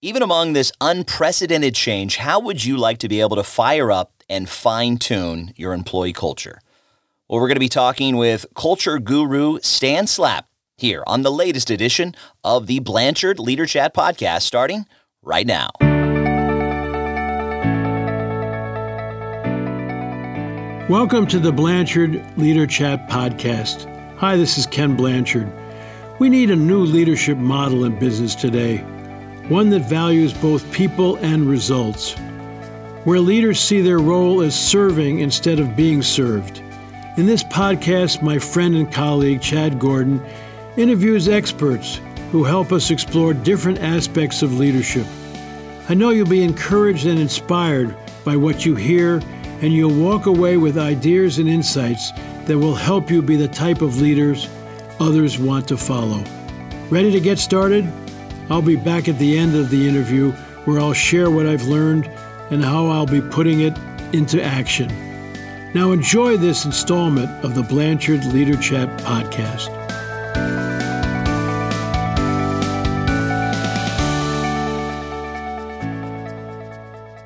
Even among this unprecedented change, how would you like to be able to fire up and fine tune your employee culture? Well, we're going to be talking with culture guru Stan Slap here on the latest edition of the Blanchard Leader Chat podcast, starting right now. Welcome to the Blanchard Leader Chat podcast. Hi, this is Ken Blanchard. We need a new leadership model in business today, one that values both people and results, where leaders see their role as serving instead of being served. In this podcast, my friend and colleague Chad Gordon interviews experts who help us explore different aspects of leadership. I know you'll be encouraged and inspired by what you hear and you'll walk away with ideas and insights that will help you be the type of leaders others want to follow. Ready to get started? I'll be back at the end of the interview where I'll share what I've learned and how I'll be putting it into action. Now, enjoy this installment of the Blanchard Leader Chat podcast.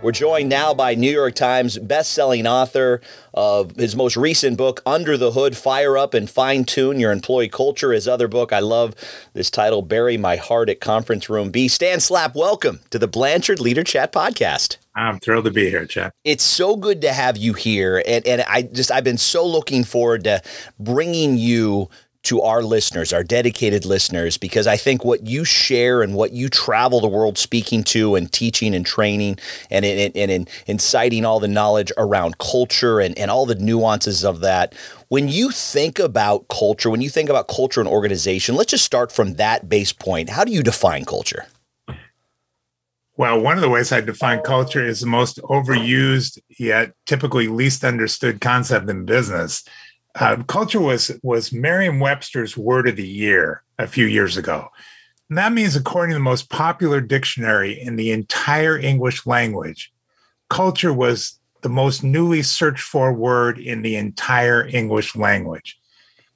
We're joined now by New York Times best-selling author of his most recent book, Under the Hood: Fire Up and Fine Tune Your Employee Culture. His other book, I love this title, Bury My Heart at Conference Room B. Stan Slap, welcome to the Blanchard Leader Chat podcast. I'm thrilled to be here, Chad. It's so good to have you here, and and I just I've been so looking forward to bringing you to our listeners, our dedicated listeners, because I think what you share and what you travel the world speaking to and teaching and training and, and, and, inciting all the knowledge around culture and, and all the nuances of that. When you think about culture, when you think about culture and organization, let's just start from that base point. How do you define culture? Well, one of the ways I define culture is the most overused yet typically least understood concept in business uh, culture was was Merriam-Webster's word of the year a few years ago. And that means, according to the most popular dictionary in the entire English language, culture was the most newly searched for word in the entire English language.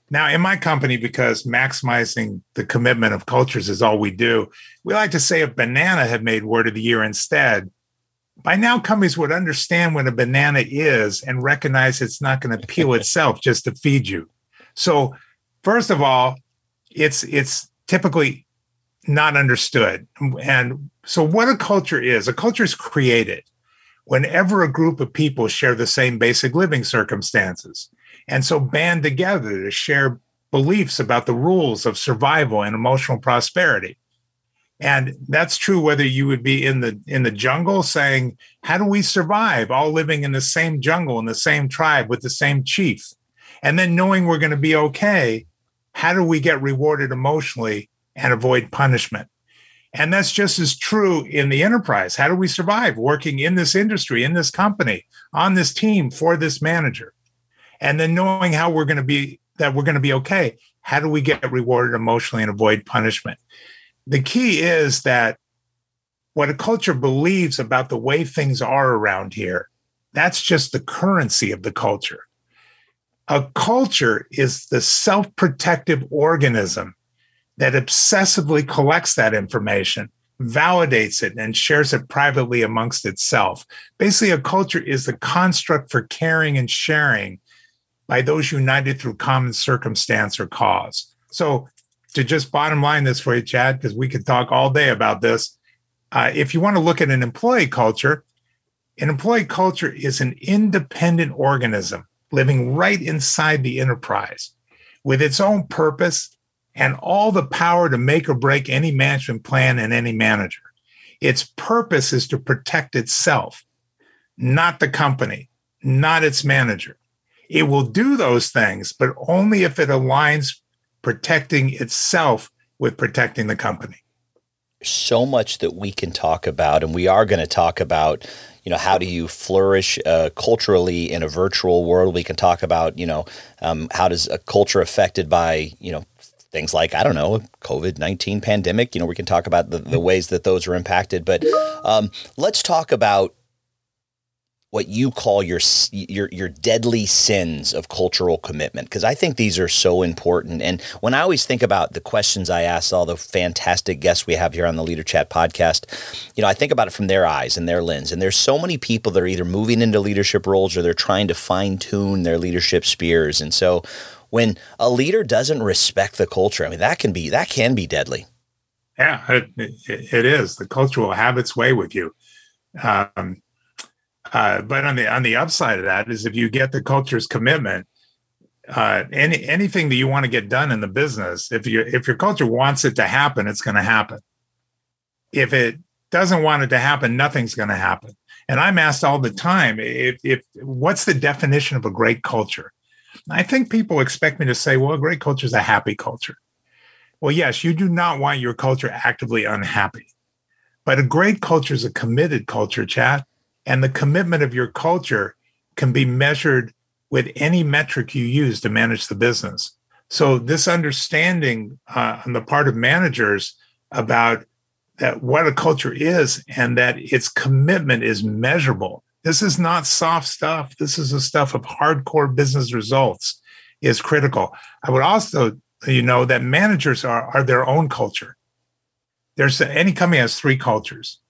Now, in my company, because maximizing the commitment of cultures is all we do, we like to say if banana had made word of the year instead, by now companies would understand what a banana is and recognize it's not going to peel itself just to feed you. So, first of all, it's it's typically not understood. And so what a culture is, a culture is created whenever a group of people share the same basic living circumstances. And so band together to share beliefs about the rules of survival and emotional prosperity and that's true whether you would be in the in the jungle saying how do we survive all living in the same jungle in the same tribe with the same chief? And then knowing we're going to be okay how do we get rewarded emotionally and avoid punishment? And that's just as true in the enterprise. How do we survive working in this industry in this company on this team for this manager? And then knowing how we're going to be that we're going to be okay how do we get rewarded emotionally and avoid punishment the key is that what a culture believes about the way things are around here, that's just the currency of the culture. A culture is the self protective organism that obsessively collects that information, validates it, and shares it privately amongst itself. Basically, a culture is the construct for caring and sharing by those united through common circumstance or cause. So, to just bottom line this for you, Chad, because we could talk all day about this. Uh, if you want to look at an employee culture, an employee culture is an independent organism living right inside the enterprise with its own purpose and all the power to make or break any management plan and any manager. Its purpose is to protect itself, not the company, not its manager. It will do those things, but only if it aligns protecting itself with protecting the company. So much that we can talk about, and we are going to talk about you know how do you flourish uh, culturally in a virtual world. We can talk about you know um, how does a culture affected by you know things like i don't know covid-19 pandemic. You know we can talk about the, the ways that those are impacted. But um, let's talk about what you call your your your deadly sins of cultural commitment because I think these are so important. And when I always think about the questions I ask all the fantastic guests we have here on the Leader Chat podcast, you know, I think about it from their eyes and their lens. And there's so many people that are either moving into leadership roles or they're trying to fine tune their leadership spears. And so when a leader doesn't respect the culture, I mean that can be that can be deadly. Yeah, it, it is. The culture will have its way with you. Um, uh, but on the on the upside of that is if you get the culture's commitment, uh, any anything that you want to get done in the business, if you if your culture wants it to happen, it's going to happen. If it doesn't want it to happen, nothing's going to happen. And I'm asked all the time if, if what's the definition of a great culture? I think people expect me to say, well, a great culture is a happy culture. Well, yes, you do not want your culture actively unhappy. But a great culture is a committed culture, Chad. And the commitment of your culture can be measured with any metric you use to manage the business. So, this understanding uh, on the part of managers about that what a culture is and that its commitment is measurable. This is not soft stuff. This is the stuff of hardcore business results is critical. I would also, you know, that managers are, are their own culture. There's any company has three cultures.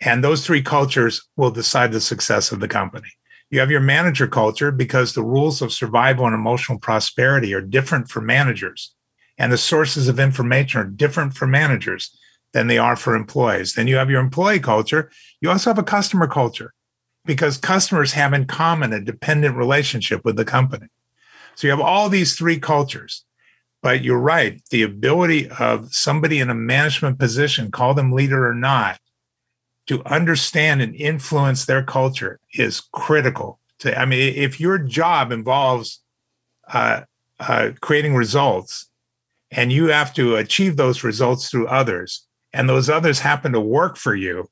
And those three cultures will decide the success of the company. You have your manager culture because the rules of survival and emotional prosperity are different for managers. And the sources of information are different for managers than they are for employees. Then you have your employee culture. You also have a customer culture because customers have in common a dependent relationship with the company. So you have all these three cultures. But you're right. The ability of somebody in a management position, call them leader or not, to understand and influence their culture is critical. To, I mean, if your job involves uh, uh, creating results and you have to achieve those results through others, and those others happen to work for you,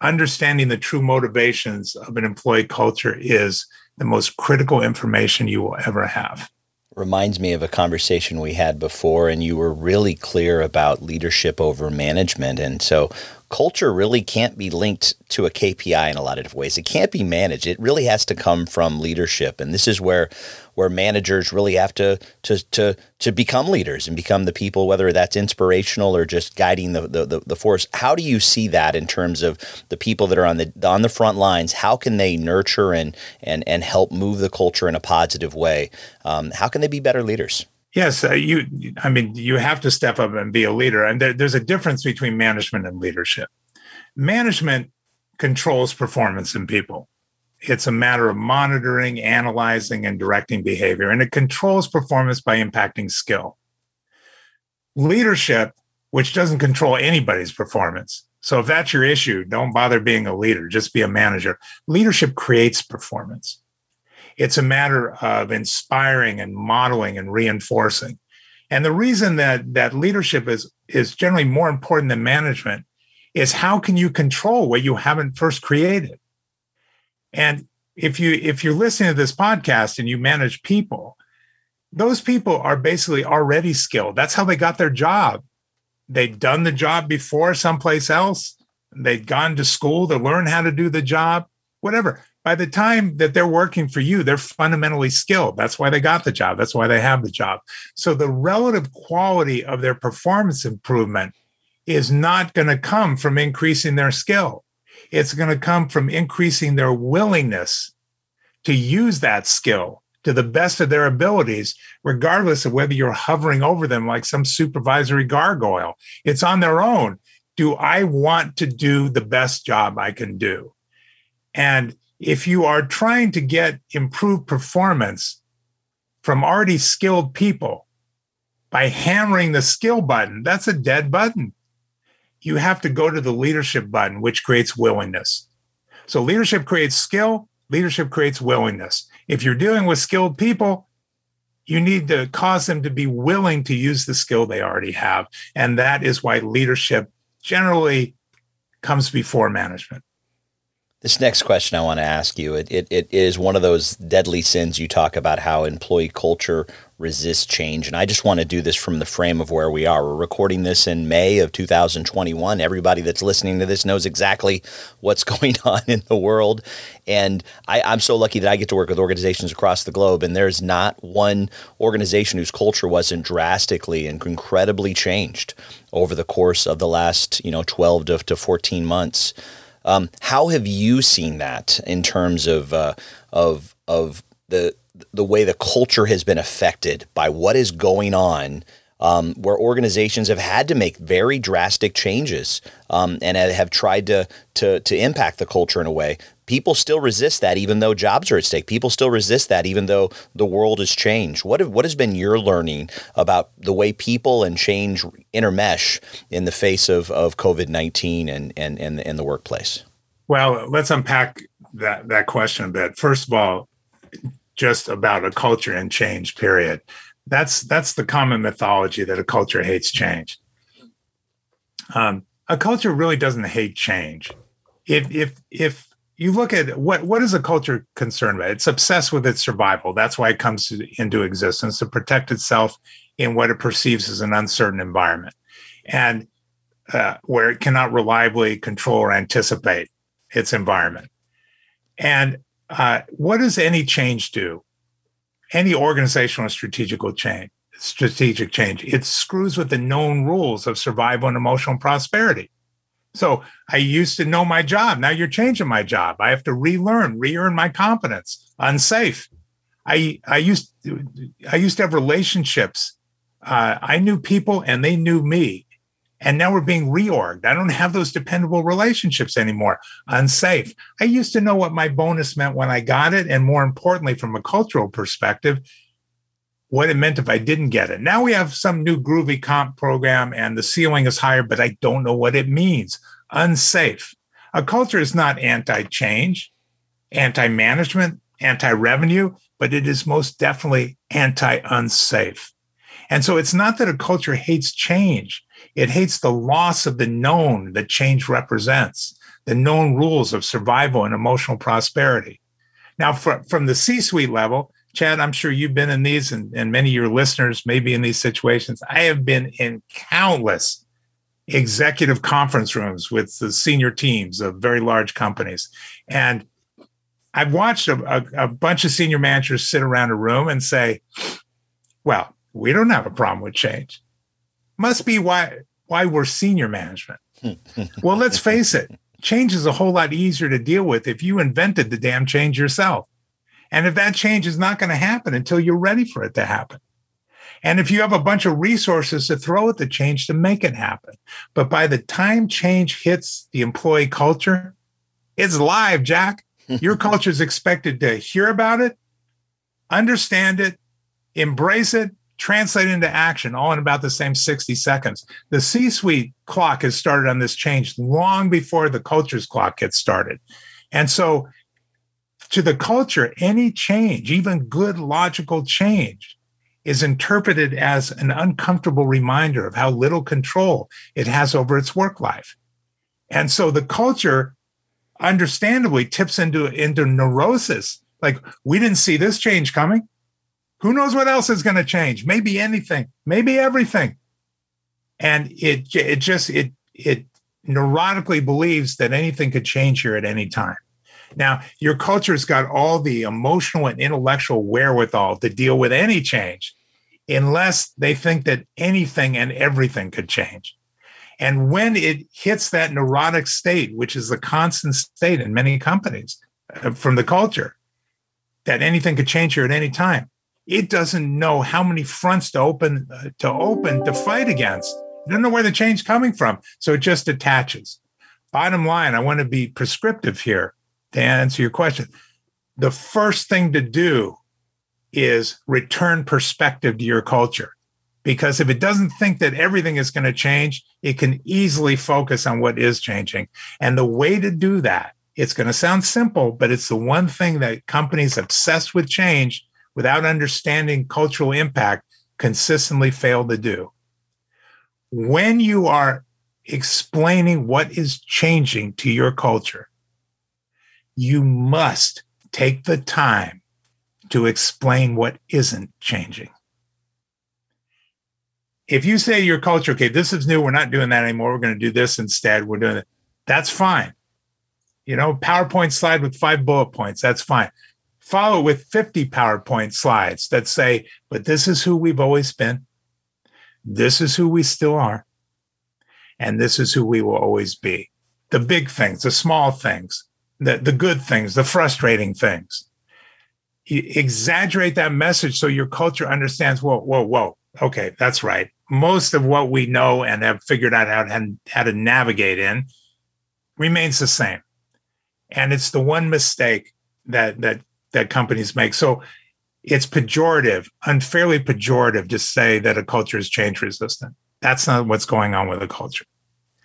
understanding the true motivations of an employee culture is the most critical information you will ever have reminds me of a conversation we had before, and you were really clear about leadership over management. And so culture really can't be linked to a KPI in a lot of different ways. It can't be managed. It really has to come from leadership. And this is where where managers really have to to to to become leaders and become the people, whether that's inspirational or just guiding the the, the force. How do you see that in terms of the people that are on the on the front lines? How can they nurture and and and help move the culture in a positive way? Um, how can they be better leaders? Yes, uh, you. I mean, you have to step up and be a leader, and there, there's a difference between management and leadership. Management controls performance in people. It's a matter of monitoring, analyzing, and directing behavior, and it controls performance by impacting skill. Leadership, which doesn't control anybody's performance. So if that's your issue, don't bother being a leader, just be a manager. Leadership creates performance. It's a matter of inspiring and modeling and reinforcing. And the reason that that leadership is is generally more important than management is how can you control what you haven't first created? And if you if you're listening to this podcast and you manage people, those people are basically already skilled. That's how they got their job. They'd done the job before someplace else. They'd gone to school to learn how to do the job, whatever by the time that they're working for you, they're fundamentally skilled. That's why they got the job. That's why they have the job. So the relative quality of their performance improvement is not going to come from increasing their skill. It's going to come from increasing their willingness to use that skill to the best of their abilities, regardless of whether you're hovering over them like some supervisory gargoyle. It's on their own. Do I want to do the best job I can do? And if you are trying to get improved performance from already skilled people by hammering the skill button, that's a dead button. You have to go to the leadership button, which creates willingness. So, leadership creates skill, leadership creates willingness. If you're dealing with skilled people, you need to cause them to be willing to use the skill they already have. And that is why leadership generally comes before management This next question I want to ask you, it, it, it is one of those deadly sins you talk about how employee culture resists change. And I just want to do this from the frame of where we are. We're recording this in May of 2021. Everybody that's listening to this knows exactly what's going on in the world. And I, I'm so lucky that I get to work with organizations across the globe. And there's not one organization whose culture wasn't drastically and incredibly changed over the course of the last, you know, 12 to, to 14 months. Um, how have you seen that in terms of uh, of of the the way the culture has been affected by what is going on? Um, where organizations have had to make very drastic changes um, and have tried to, to to impact the culture in a way. People still resist that, even though jobs are at stake. People still resist that, even though the world has changed. What have, what has been your learning about the way people and change intermesh in the face of, of COVID nineteen and and and in the workplace? Well, let's unpack that that question a bit. First of all, just about a culture and change. Period. That's that's the common mythology that a culture hates change. Um, a culture really doesn't hate change. If if if you look at what what is a culture concerned about, it's obsessed with its survival. That's why it comes to, into existence to protect itself in what it perceives as an uncertain environment, and uh, where it cannot reliably control or anticipate its environment. And uh, what does any change do? Any organizational strategical change, strategic change, it screws with the known rules of survival and emotional prosperity. So I used to know my job. Now you're changing my job. I have to relearn, re-earn my competence. Unsafe. I I used I used to have relationships. Uh, I knew people and they knew me. And now we're being reorged. I don't have those dependable relationships anymore. Unsafe. I used to know what my bonus meant when I got it. And more importantly, from a cultural perspective, what it meant if I didn't get it. Now we have some new groovy comp program and the ceiling is higher, but I don't know what it means. Unsafe. A culture is not anti change, anti management, anti revenue, but it is most definitely anti unsafe. And so it's not that a culture hates change. It hates the loss of the known that change represents, the known rules of survival and emotional prosperity. Now, for, from the C suite level, Chad, I'm sure you've been in these, and, and many of your listeners may be in these situations. I have been in countless executive conference rooms with the senior teams of very large companies. And I've watched a, a, a, bunch of senior managers sit around a room and say, well, we don't have a problem with change must be why why we're senior management. well, let's face it, change is a whole lot easier to deal with if you invented the damn change yourself. And if that change is not going to happen until you're ready for it to happen. And if you have a bunch of resources to throw at the change to make it happen. But by the time change hits the employee culture, it's live, Jack. Your culture is expected to hear about it, understand it, embrace it, translate into action all in about the same 60 seconds. The C suite clock has started on this change long before the culture's clock gets started. And so, to the culture, any change, even good logical change, is interpreted as an uncomfortable reminder of how little control it has over its work life. And so the culture understandably tips into, into neurosis. Like, we didn't see this change coming. Who knows what else is going to change? Maybe anything, maybe everything. And it it just it it neurotically believes that anything could change here at any time. Now, your culture's got all the emotional and intellectual wherewithal to deal with any change, unless they think that anything and everything could change. And when it hits that neurotic state, which is the constant state in many companies uh, from the culture, that anything could change here at any time, it doesn't know how many fronts to open uh, to open to fight against. It doesn't know where the change is coming from, so it just attaches. Bottom line, I want to be prescriptive here to answer your question. The first thing to do is return perspective to your culture. Because if it doesn't think that everything is going to change, it can easily focus on what is changing. And the way to do that, it's going to sound simple, but it's the one thing that companies obsessed with change without understanding cultural impact consistently fail to do. When you are explaining what is changing to your culture, you must take the time to explain what isn't changing. If you say to your culture, okay, this is new, we're not doing that anymore, we're going to do this instead, we're doing it, that's fine. You know, PowerPoint slide with five bullet points, that's fine. Follow with 50 PowerPoint slides that say, but this is who we've always been. This is who we still are. And this is who we will always be. The big things, the small things, the, the good things, the frustrating things. You exaggerate that message so your culture understands, whoa, whoa, whoa. Okay, that's right. Most of what we know and have figured out how how to navigate in remains the same. And it's the one mistake that that that companies make. So it's pejorative, unfairly pejorative to say that a culture is change resistant. That's not what's going on with a culture.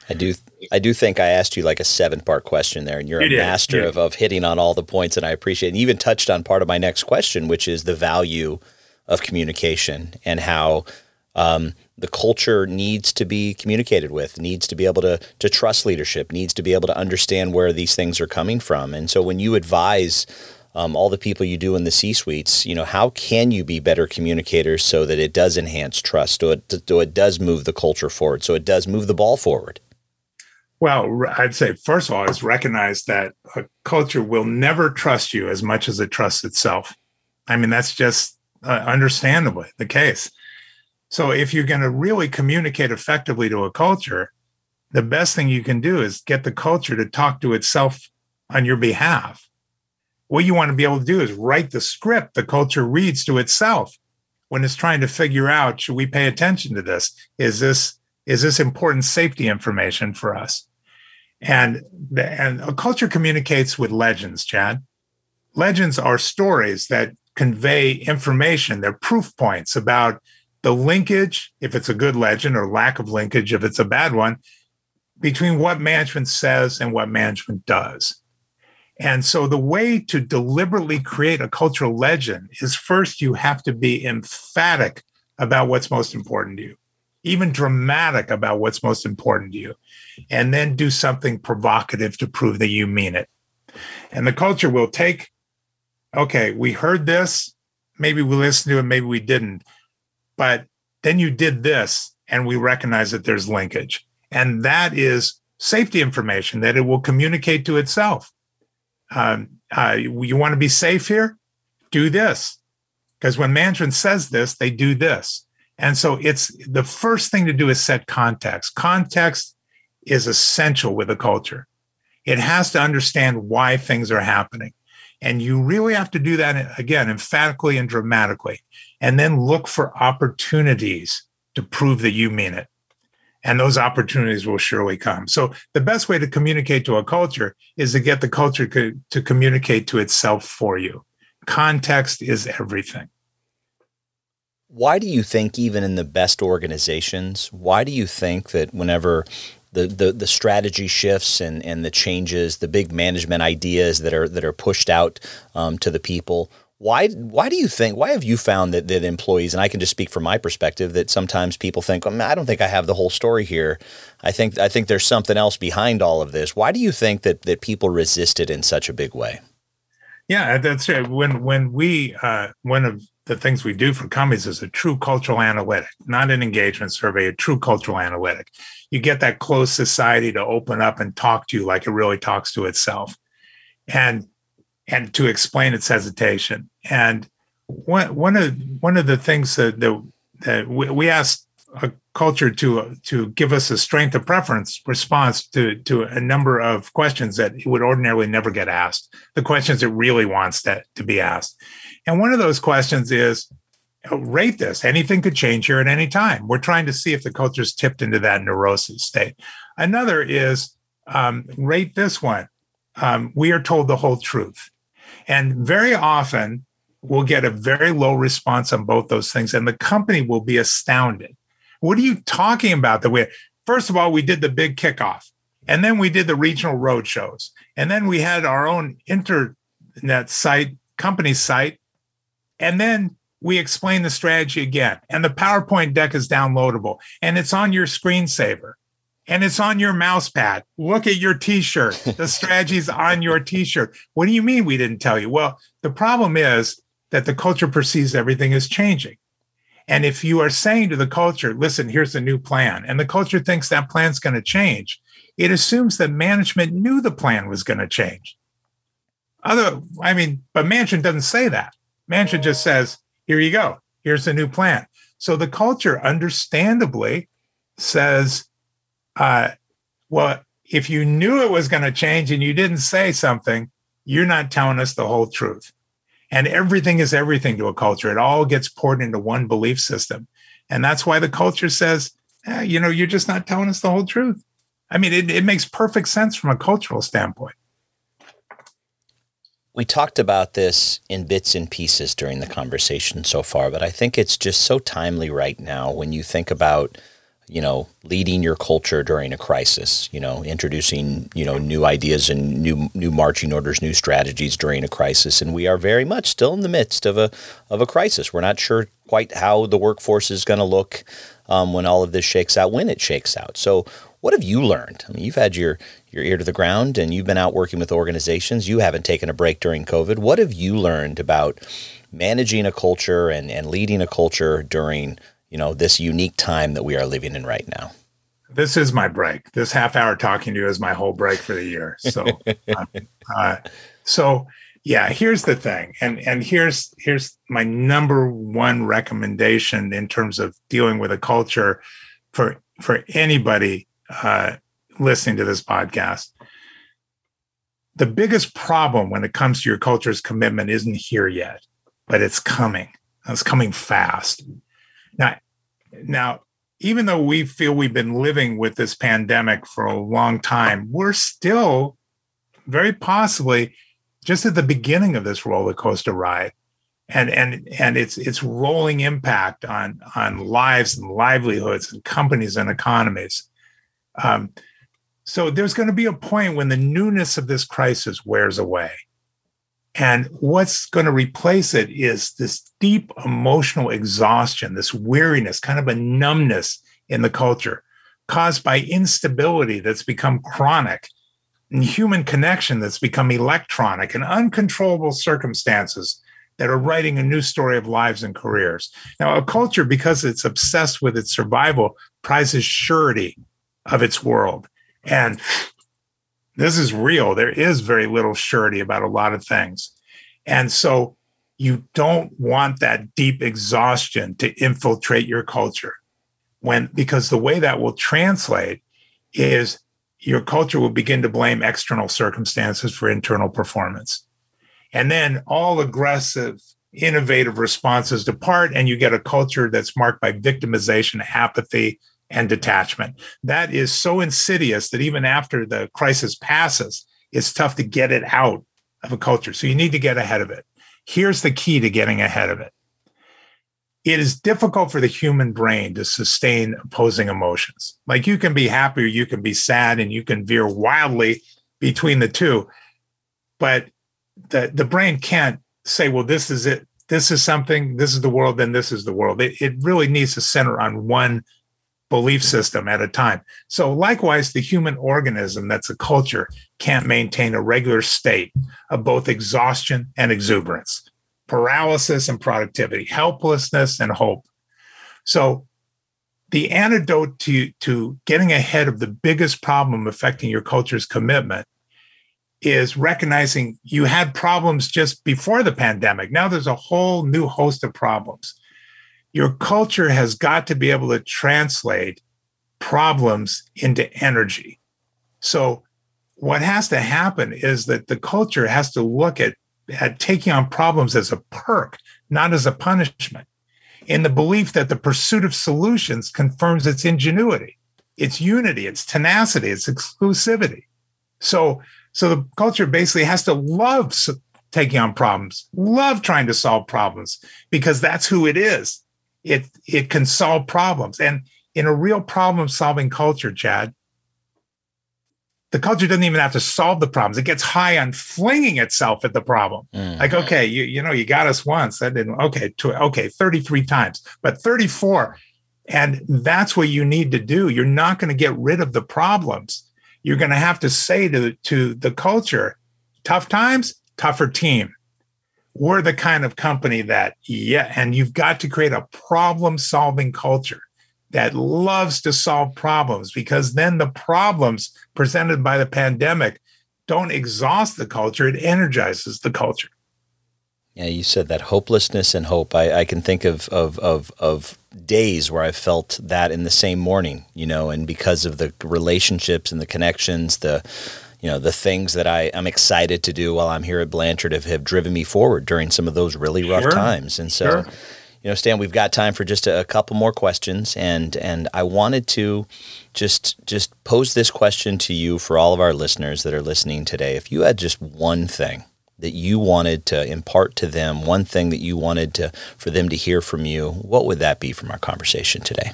I do I do think I asked you like a seven part question there, and you're you a master of, of hitting on all the points, and I appreciate it. And even touched on part of my next question, which is the value of communication and how um, the culture needs to be communicated with, needs to be able to to trust leadership, needs to be able to understand where these things are coming from. And so when you advise um, all the people you do in the C suites, you know, how can you be better communicators so that it does enhance trust, so it, so it does move the culture forward, so it does move the ball forward? Well, I'd say first of all is recognize that a culture will never trust you as much as it trusts itself. I mean, that's just uh, understandably the case. So if you're going to really communicate effectively to a culture, the best thing you can do is get the culture to talk to itself on your behalf what you want to be able to do is write the script the culture reads to itself when it's trying to figure out should we pay attention to this? Is this is this important safety information for us? And and a culture communicates with legends chad. Legends are stories that convey information. They're proof points about the linkage if it's a good legend or lack of linkage if it's a bad one between what management says and what management does and so the way to deliberately create a cultural legend is first you have to be emphatic about what's most important to you, even dramatic about what's most important to you, and then do something provocative to prove that you mean it. And the culture will take, okay, we heard this, maybe we listened to it, maybe we didn't, but then you did this, and we recognize that there's linkage. And that is safety information that it will communicate to itself um, uh, you want to be safe here? Do this. Because when management says this, they do this. And so it's the first thing to do is set context. Context is essential with a culture. It has to understand why things are happening. And you really have to do that again, emphatically and dramatically, and then look for opportunities to prove that you mean it and those opportunities will surely come. So the best way to communicate to a culture is to get the culture co- to communicate to itself for you. Context is everything. Why do you think even in the best organizations, why do you think that whenever the, the, the strategy shifts and, and the changes, the big management ideas that are that are pushed out um, to the people, why why do you think why have you found that that employees and I can just speak from my perspective that sometimes people think well, I don't think I have the whole story here. I think I think there's something else behind all of this. Why do you think that that people resist it in such a big way? Yeah, that's right. When when we uh, one of the things we do for companies is a true cultural analytic, not an engagement survey, a true cultural analytic. You get that closed society to open up and talk to you like it really talks to itself. And and to explain its hesitation. And one one of one of the things that that, that we, we asked a culture to to give us a strength of preference response to to a number of questions that it would ordinarily never get asked. The questions it really wants that to be asked. And one of those questions is oh, rate this. Anything could change here at any time. We're trying to see if the culture's tipped into that neurosis state. Another is um, rate this one. Um, we are told the whole truth. And very often we'll get a very low response on both those things, and the company will be astounded. What are you talking about? That we first of all, we did the big kickoff, and then we did the regional road shows, and then we had our own internet site, company site, and then we explain the strategy again. And the PowerPoint deck is downloadable and it's on your screensaver. And it's on your mouse pad. Look at your t-shirt. The strategy's on your t-shirt. What do you mean we didn't tell you? Well, the problem is that the culture perceives everything is changing. And if you are saying to the culture, listen, here's a new plan, and the culture thinks that plan's going to change, it assumes that management knew the plan was going to change. Other, I mean, but management doesn't say that. Management just says, here you go, here's the new plan. So the culture, understandably, says, uh, well, if you knew it was going to change and you didn't say something, you're not telling us the whole truth. And everything is everything to a culture. It all gets poured into one belief system. And that's why the culture says, eh, you know, you're just not telling us the whole truth. I mean, it, it makes perfect sense from a cultural standpoint. We talked about this in bits and pieces during the conversation so far, but I think it's just so timely right now when you think about you know, leading your culture during a crisis, you know, introducing, you know, new ideas and new new marching orders, new strategies during a crisis. And we are very much still in the midst of a of a crisis. We're not sure quite how the workforce is going to look um, when all of this shakes out, when it shakes out. So what have you learned? I mean, you've had your your ear to the ground and you've been out working with organizations. You haven't taken a break during COVID. What have you learned about managing a culture and, and leading a culture during you know this unique time that we are living in right now. This is my break. This half hour talking to you is my whole break for the year. So uh, uh, so yeah here's the thing. And and here's here's my number one recommendation in terms of dealing with a culture for for anybody uh, listening to this podcast. The biggest problem when it comes to your culture's commitment isn't here yet but it's coming. It's coming fast now, now, even though we feel we've been living with this pandemic for a long time, we're still very possibly just at the beginning of this roller coaster ride. And, and and its its rolling impact on on lives and livelihoods and companies and economies. Um, so there's going to be a point when the newness of this crisis wears away, and what's going to replace it is this deep emotional exhaustion, this weariness, kind of a numbness in the culture caused by instability that's become chronic and human connection that's become electronic and uncontrollable circumstances that are writing a new story of lives and careers. Now, a culture, because it's obsessed with its survival, prizes surety of its world. And this is real. There is very little surety about a lot of things. And so you don't want that deep exhaustion to infiltrate your culture when because the way that will translate is your culture will begin to blame external circumstances for internal performance. And then all aggressive, innovative responses depart, and you get a culture that's marked by victimization, apathy, and detachment. That is so insidious that even after the crisis passes, it's tough to get it out of a culture. So you need to get ahead of it. Here's the key to getting ahead of it it is difficult for the human brain to sustain opposing emotions. Like you can be happy or you can be sad and you can veer wildly between the two. But the, the brain can't say, well, this is it. This is something, this is the world, then this is the world. It, it really needs to center on one belief system at a time. So, likewise, the human organism that's a culture can't maintain a regular state of both exhaustion and exuberance, paralysis and productivity, helplessness and hope. So, the antidote to, to getting ahead of the biggest problem affecting your culture's commitment is recognizing you had problems just before the pandemic. Now there's a whole new host of problems your culture has got to be able to translate problems into energy. So, what has to happen is that the culture has to look at, at taking on problems as a perk, not as a punishment, in the belief that the pursuit of solutions confirms its ingenuity, its unity, its tenacity, its exclusivity. So, so the culture basically has to love taking on problems, love trying to solve problems, because that's who it is it it can solve problems and in a real problem solving culture chad the culture doesn't even have to solve the problems it gets high on flinging itself at the problem mm. like okay you you know you got us once that didn't okay to, okay 33 times but 34 And that's what you need to do. You're not going to get rid of the problems. You're going to have to say to, to the culture, tough times, tougher team. We're the kind of company that, yeah, and you've got to create a problem solving culture that loves to solve problems because then the problems presented by the pandemic don't exhaust the culture, it energizes the culture. Yeah, you said that hopelessness and hope. I, I can think of, of of of days where I felt that in the same morning, you know, and because of the relationships and the connections, the you know, the things that I am excited to do while I'm here at Blanchard have, have driven me forward during some of those really rough sure. times. And so, sure. you know, Stan, we've got time for just a, a couple more questions, and and I wanted to just just pose this question to you for all of our listeners that are listening today. If you had just one thing that you wanted to impart to them, one thing that you wanted to for them to hear from you, what would that be from our conversation today?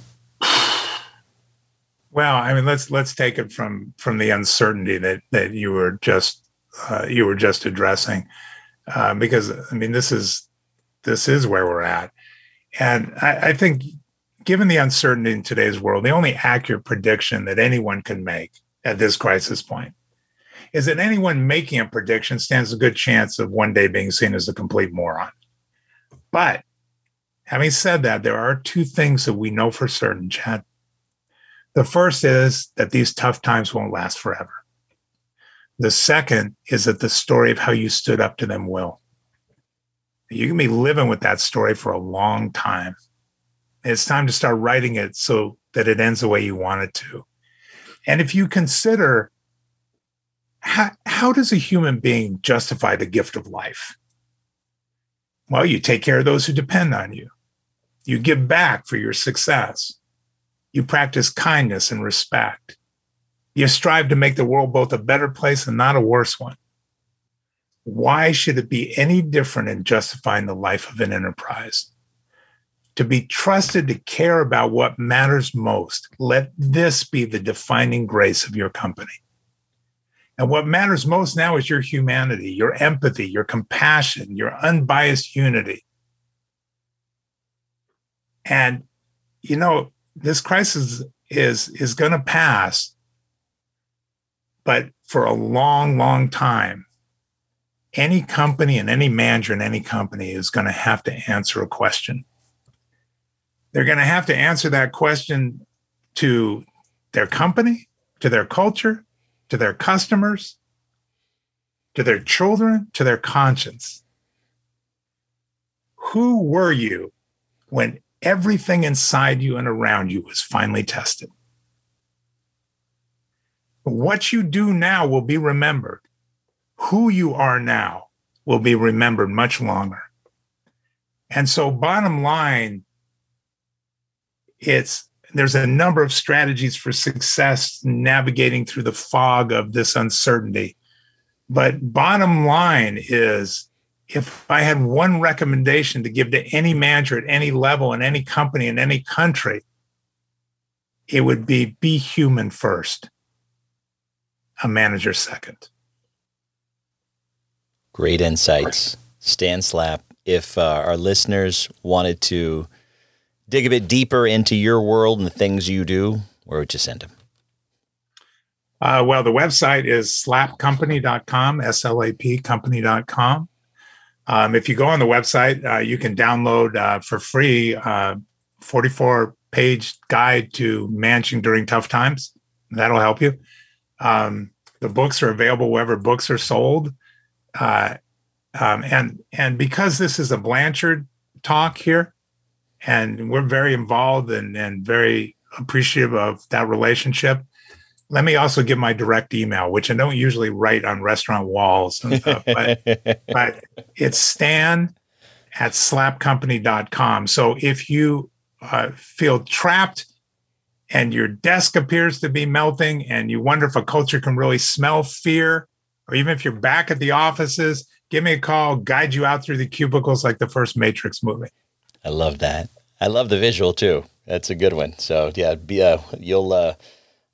Well, I mean, let's let's take it from from the uncertainty that that you were just uh, you were just addressing, uh, because I mean, this is this is where we're at, and I, I think, given the uncertainty in today's world, the only accurate prediction that anyone can make at this crisis point is that anyone making a prediction stands a good chance of one day being seen as a complete moron. But having said that, there are two things that we know for certain, Chad. The first is that these tough times won't last forever. The second is that the story of how you stood up to them will. You can be living with that story for a long time. It's time to start writing it so that it ends the way you want it to. And if you consider how, how does a human being justify the gift of life? Well, you take care of those who depend on you. You give back for your success. You practice kindness and respect. You strive to make the world both a better place and not a worse one. Why should it be any different in justifying the life of an enterprise? To be trusted to care about what matters most, let this be the defining grace of your company. And what matters most now is your humanity, your empathy, your compassion, your unbiased unity. And, you know, this crisis is, is going to pass, but for a long, long time, any company and any manager in any company is going to have to answer a question. They're going to have to answer that question to their company, to their culture, to their customers, to their children, to their conscience. Who were you when everything inside you and around you is finally tested? What you do now will be remembered. Who you are now will be remembered much longer. And so, bottom line, it's there's a number of strategies for success navigating through the fog of this uncertainty. But bottom line is if I had one recommendation to give to any manager at any level in any company in any country, it would be be human first, a manager second. Great insights. Stan Slap, if uh, our listeners wanted to dig a bit deeper into your world and the things you do, where would you send them? Uh, well, the website is slapcompany.com, S L A P company.com. Um, if you go on the website, uh, you can download uh, for free uh, 44 page guide to managing during tough times. That'll help you. Um, the books are available wherever books are sold. Uh, um, and and because this is a Blanchard talk here, and we're very involved and, and very appreciative of that relationship. Let me also give my direct email, which I don't usually write on restaurant walls and stuff, but, but it's stan at slapcompany.com. So if you uh, feel trapped and your desk appears to be melting and you wonder if a culture can really smell fear, or even if you're back at the offices, give me a call, guide you out through the cubicles like the first Matrix movie. I love that. I love the visual too. That's a good one. So yeah, be uh, you'll uh,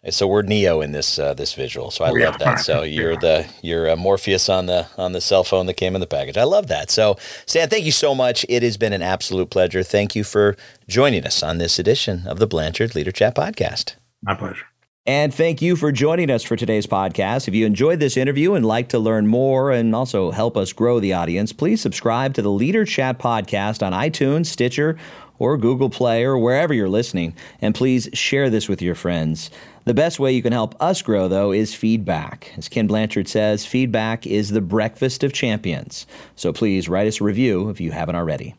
So we're Neo in this uh, this visual. So I we love that. So you're the you're uh, Morpheus on the on the cell phone that came in the package. I love that. So Stan, thank you so much. It has been an absolute pleasure. Thank you for joining us on this edition of the Blanchard Leader Chat podcast. My pleasure. And thank you for joining us for today's podcast. If you enjoyed this interview and like to learn more and also help us grow the audience, please subscribe to the Leader Chat podcast on iTunes, Stitcher, or Google Play or wherever you're listening. And please share this with your friends. The best way you can help us grow, though, is feedback. As Ken Blanchard says, feedback is the breakfast of champions. So please write us a review if you haven't already.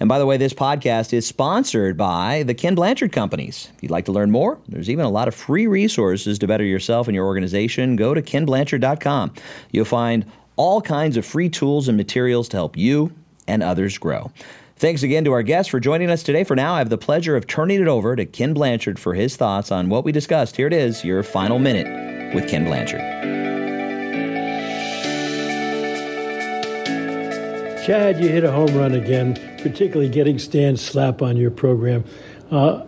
And by the way, this podcast is sponsored by the Ken Blanchard Companies. If you'd like to learn more, there's even a lot of free resources to better yourself and your organization. Go to kenblanchard.com. You'll find all kinds of free tools and materials to help you and others grow. Thanks again to our guests for joining us today. For now, I have the pleasure of turning it over to Ken Blanchard for his thoughts on what we discussed. Here it is, your final minute with Ken Blanchard. Chad, you hit a home run again, particularly getting Stan Slap on your program. Uh,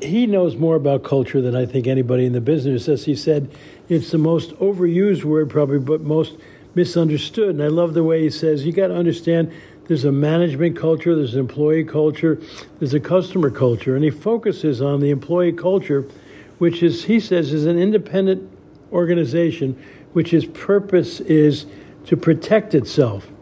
he knows more about culture than I think anybody in the business. As he said, it's the most overused word, probably, but most misunderstood. And I love the way he says you got to understand there's a management culture, there's an employee culture, there's a customer culture, and he focuses on the employee culture, which is, he says, is an independent organization, which its purpose is to protect itself.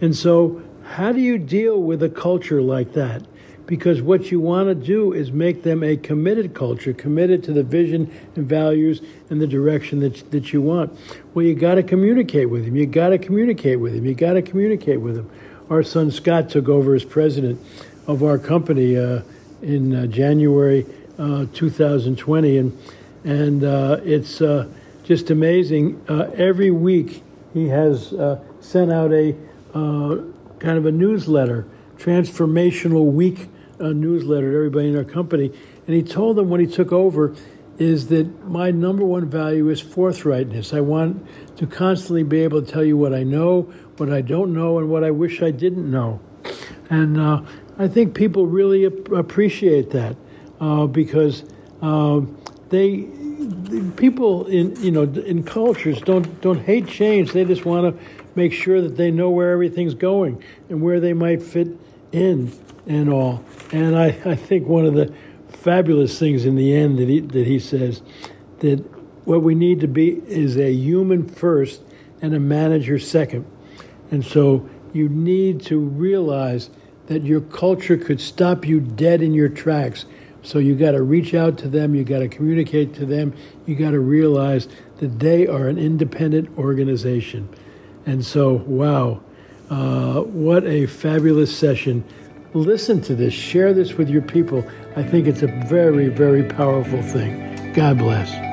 And so, how do you deal with a culture like that? Because what you want to do is make them a committed culture, committed to the vision and values and the direction that, that you want. Well, you got to communicate with them. You got to communicate with them. You got to communicate with them our son Scott took over as president of our company uh, in uh, January uh, 2020, and and uh, it's uh, just amazing. Uh, every week he has sent out a kind of a newsletter, transformational week newsletter to everybody in our company, and he told them when he took over is that my number one value is forthrightness. I want to constantly be able to tell you what I know, what I don't know, and what I wish I didn't know. And uh, I think people really ap- appreciate that uh, because uh, they people in you know in cultures don't don't hate change. They just want to make sure that they know where everything's going and where they might fit in and all. And I, I think one of the fabulous things in the end that he, that he says that what we need to be is a human first and a manager second. And so you need to realize that your culture could stop you dead in your tracks. So you got to reach out to them, you got to communicate to them, you got to realize that they are an independent organization. And so, wow, uh, what a fabulous session. Listen to this, share this with your people. I think it's a very, very powerful thing. God bless.